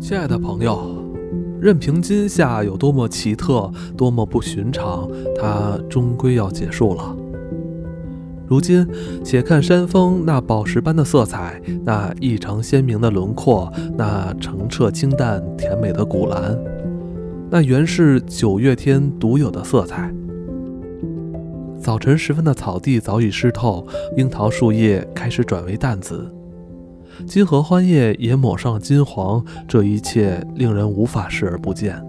亲爱的朋友，任凭今夏有多么奇特、多么不寻常，它终归要结束了。如今，且看山峰那宝石般的色彩，那异常鲜明的轮廓，那澄澈清淡、甜美的古蓝，那原是九月天独有的色彩。早晨时分的草地早已湿透，樱桃树叶开始转为淡紫，金合欢叶也抹上金黄，这一切令人无法视而不见。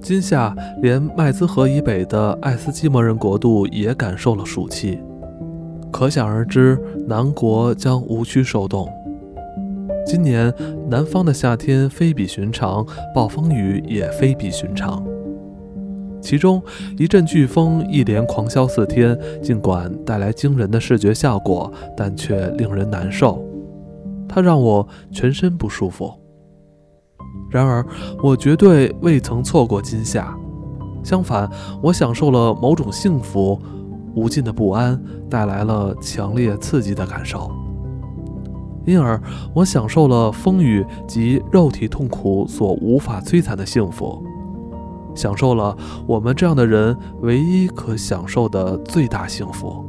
今夏，连麦兹河以北的爱斯基摩人国度也感受了暑气，可想而知，南国将无需受冻。今年南方的夏天非比寻常，暴风雨也非比寻常。其中一阵飓风一连狂啸四天，尽管带来惊人的视觉效果，但却令人难受。它让我全身不舒服。然而，我绝对未曾错过今夏。相反，我享受了某种幸福，无尽的不安带来了强烈刺激的感受，因而我享受了风雨及肉体痛苦所无法摧残的幸福，享受了我们这样的人唯一可享受的最大幸福，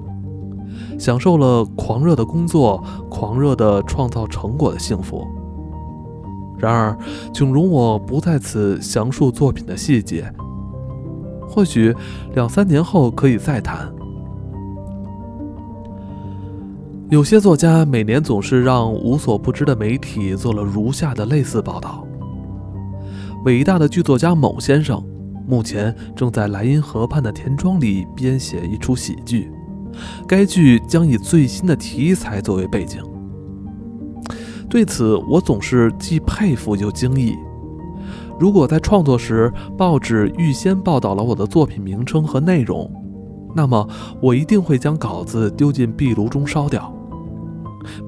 享受了狂热的工作、狂热的创造成果的幸福。然而，请容我不在此详述作品的细节。或许两三年后可以再谈。有些作家每年总是让无所不知的媒体做了如下的类似报道：伟大的剧作家某先生，目前正在莱茵河畔的田庄里编写一出喜剧，该剧将以最新的题材作为背景。对此，我总是既佩服又惊异。如果在创作时报纸预先报道了我的作品名称和内容，那么我一定会将稿子丢进壁炉中烧掉。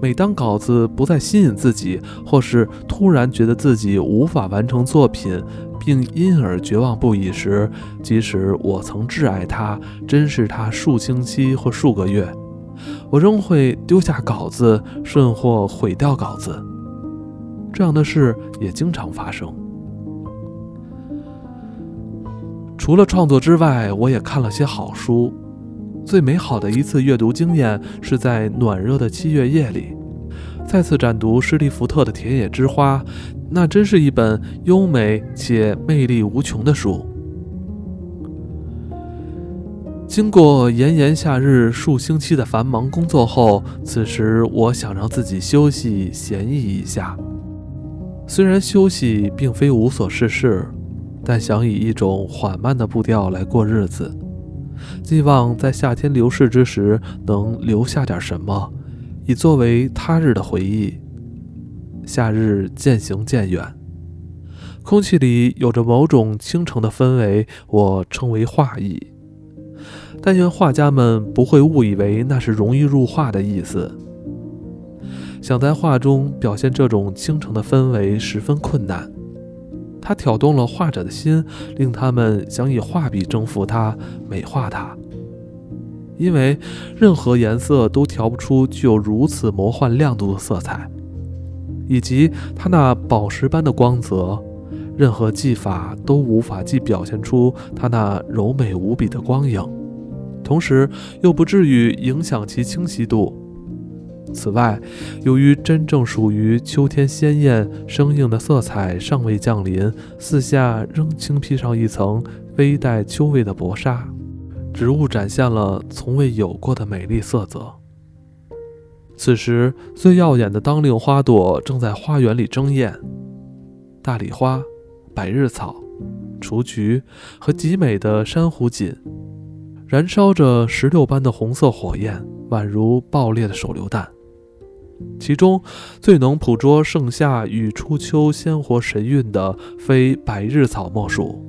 每当稿子不再吸引自己，或是突然觉得自己无法完成作品，并因而绝望不已时，即使我曾挚爱它、珍视它数星期或数个月。我仍会丢下稿子，甚或毁掉稿子。这样的事也经常发生。除了创作之外，我也看了些好书。最美好的一次阅读经验是在暖热的七月夜里，再次展读施利福特的《田野之花》，那真是一本优美且魅力无穷的书。经过炎炎夏日数星期的繁忙工作后，此时我想让自己休息闲逸一下。虽然休息并非无所事事，但想以一种缓慢的步调来过日子，希望在夏天流逝之时能留下点什么，以作为他日的回忆。夏日渐行渐远，空气里有着某种倾城的氛围，我称为画意。但愿画家们不会误以为那是容易入画的意思。想在画中表现这种倾城的氛围十分困难，它挑动了画者的心，令他们想以画笔征服它、美化它。因为任何颜色都调不出具有如此魔幻亮度的色彩，以及它那宝石般的光泽，任何技法都无法既表现出它那柔美无比的光影。同时又不至于影响其清晰度。此外，由于真正属于秋天鲜艳生硬的色彩尚未降临，四下仍轻披上一层微带秋味的薄纱，植物展现了从未有过的美丽色泽。此时，最耀眼的当令花朵正在花园里争艳，大礼花、百日草、雏菊和极美的珊瑚锦。燃烧着石榴般的红色火焰，宛如爆裂的手榴弹。其中最能捕捉盛夏与初秋鲜活神韵的，非百日草莫属。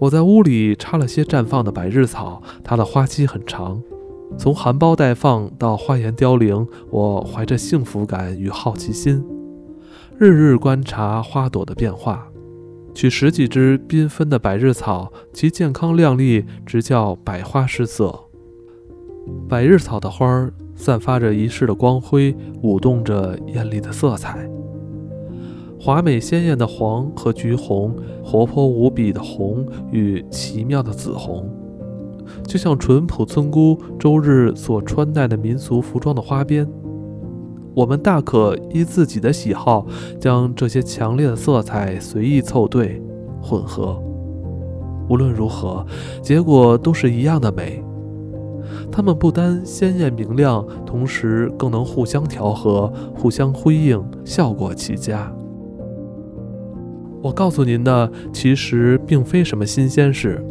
我在屋里插了些绽放的百日草，它的花期很长，从含苞待放到花颜凋零，我怀着幸福感与好奇心，日日观察花朵的变化。取十几只缤纷的百日草，其健康靓丽，直叫百花失色。百日草的花儿散发着一世的光辉，舞动着艳丽的色彩。华美鲜艳的黄和橘红，活泼无比的红与奇妙的紫红，就像淳朴村姑周日所穿戴的民俗服装的花边。我们大可依自己的喜好，将这些强烈的色彩随意凑对、混合。无论如何，结果都是一样的美。它们不单鲜艳明亮，同时更能互相调和、互相辉映，效果极佳。我告诉您的，其实并非什么新鲜事。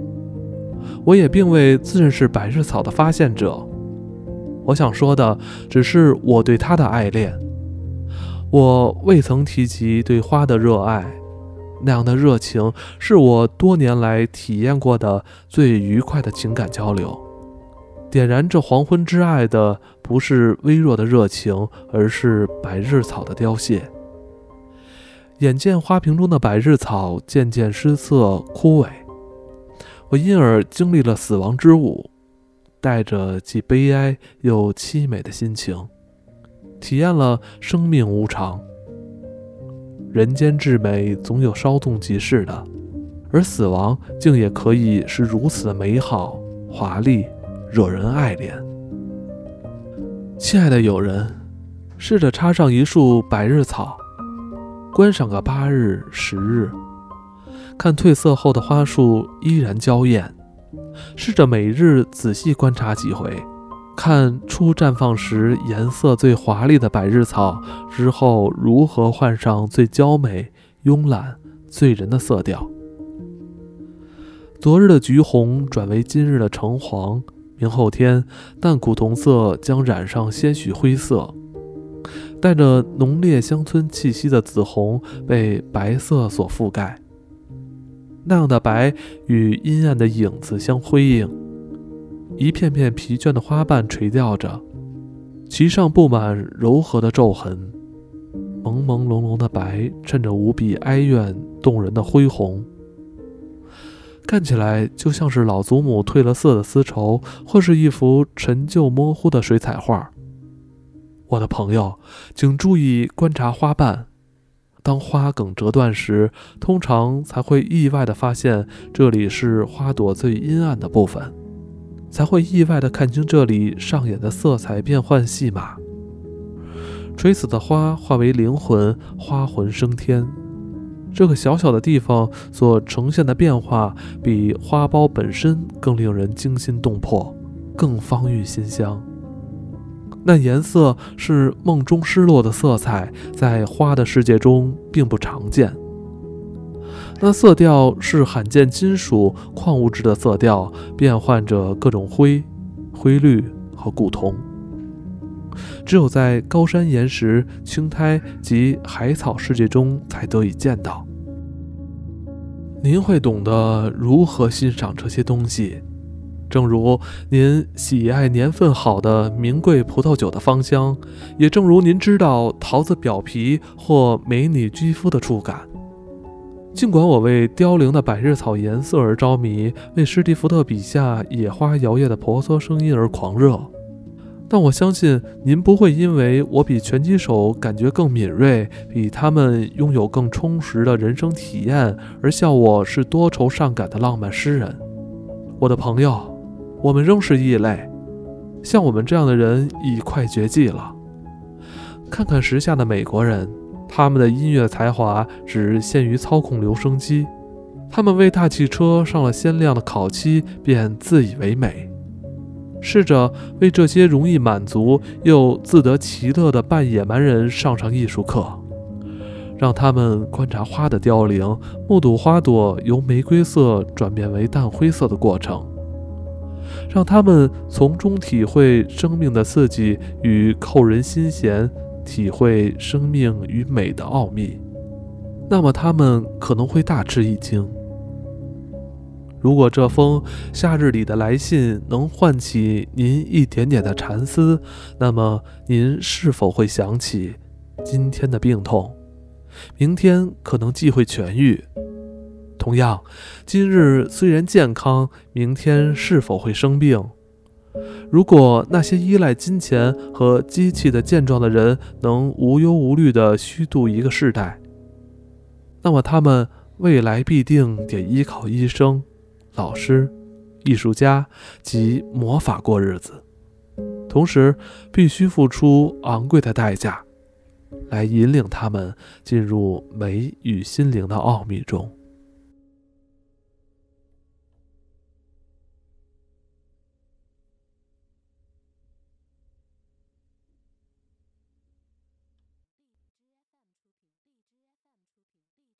我也并未自认是百日草的发现者。我想说的，只是我对它的爱恋。我未曾提及对花的热爱，那样的热情是我多年来体验过的最愉快的情感交流。点燃这黄昏之爱的，不是微弱的热情，而是百日草的凋谢。眼见花瓶中的百日草渐渐失色枯萎，我因而经历了死亡之舞，带着既悲哀又凄美的心情，体验了生命无常。人间至美总有稍纵即逝的，而死亡竟也可以是如此的美好、华丽、惹人爱怜。亲爱的友人，试着插上一束百日草。观赏个八日、十日，看褪色后的花束依然娇艳。试着每日仔细观察几回，看初绽放时颜色最华丽的百日草之后如何换上最娇美、慵懒、醉人的色调。昨日的橘红转为今日的橙黄，明后天淡古铜色将染上些许灰色。带着浓烈乡村气息的紫红被白色所覆盖，那样的白与阴暗的影子相辉映。一片片疲倦的花瓣垂吊着，其上布满柔和的皱痕。朦朦胧胧的白衬着无比哀怨动人的恢宏，看起来就像是老祖母褪了色的丝绸，或是一幅陈旧模糊的水彩画。我的朋友，请注意观察花瓣。当花梗折断时，通常才会意外地发现这里是花朵最阴暗的部分，才会意外地看清这里上演的色彩变换戏码。垂死的花化为灵魂，花魂升天。这个小小的地方所呈现的变化，比花苞本身更令人惊心动魄，更芳郁馨香。那颜色是梦中失落的色彩，在花的世界中并不常见。那色调是罕见金属矿物质的色调，变换着各种灰、灰绿和古铜，只有在高山岩石、青苔及海草世界中才得以见到。您会懂得如何欣赏这些东西。正如您喜爱年份好的名贵葡萄酒的芳香，也正如您知道桃子表皮或美女肌肤的触感。尽管我为凋零的百日草颜色而着迷，为史蒂福特笔下野花摇曳的婆娑声音而狂热，但我相信您不会因为我比拳击手感觉更敏锐，比他们拥有更充实的人生体验而笑我是多愁善感的浪漫诗人，我的朋友。我们仍是异类，像我们这样的人已快绝迹了。看看时下的美国人，他们的音乐才华只限于操控留声机，他们为大汽车上了鲜亮的烤漆，便自以为美。试着为这些容易满足又自得其乐的半野蛮人上上艺术课，让他们观察花的凋零，目睹花朵由玫瑰色转变为淡灰色的过程。让他们从中体会生命的刺激与扣人心弦，体会生命与美的奥秘，那么他们可能会大吃一惊。如果这封夏日里的来信能唤起您一点点的禅思，那么您是否会想起今天的病痛？明天可能既会痊愈。同样，今日虽然健康，明天是否会生病？如果那些依赖金钱和机器的健壮的人能无忧无虑地虚度一个世代，那么他们未来必定得依靠医生、老师、艺术家及魔法过日子，同时必须付出昂贵的代价，来引领他们进入美与心灵的奥秘中。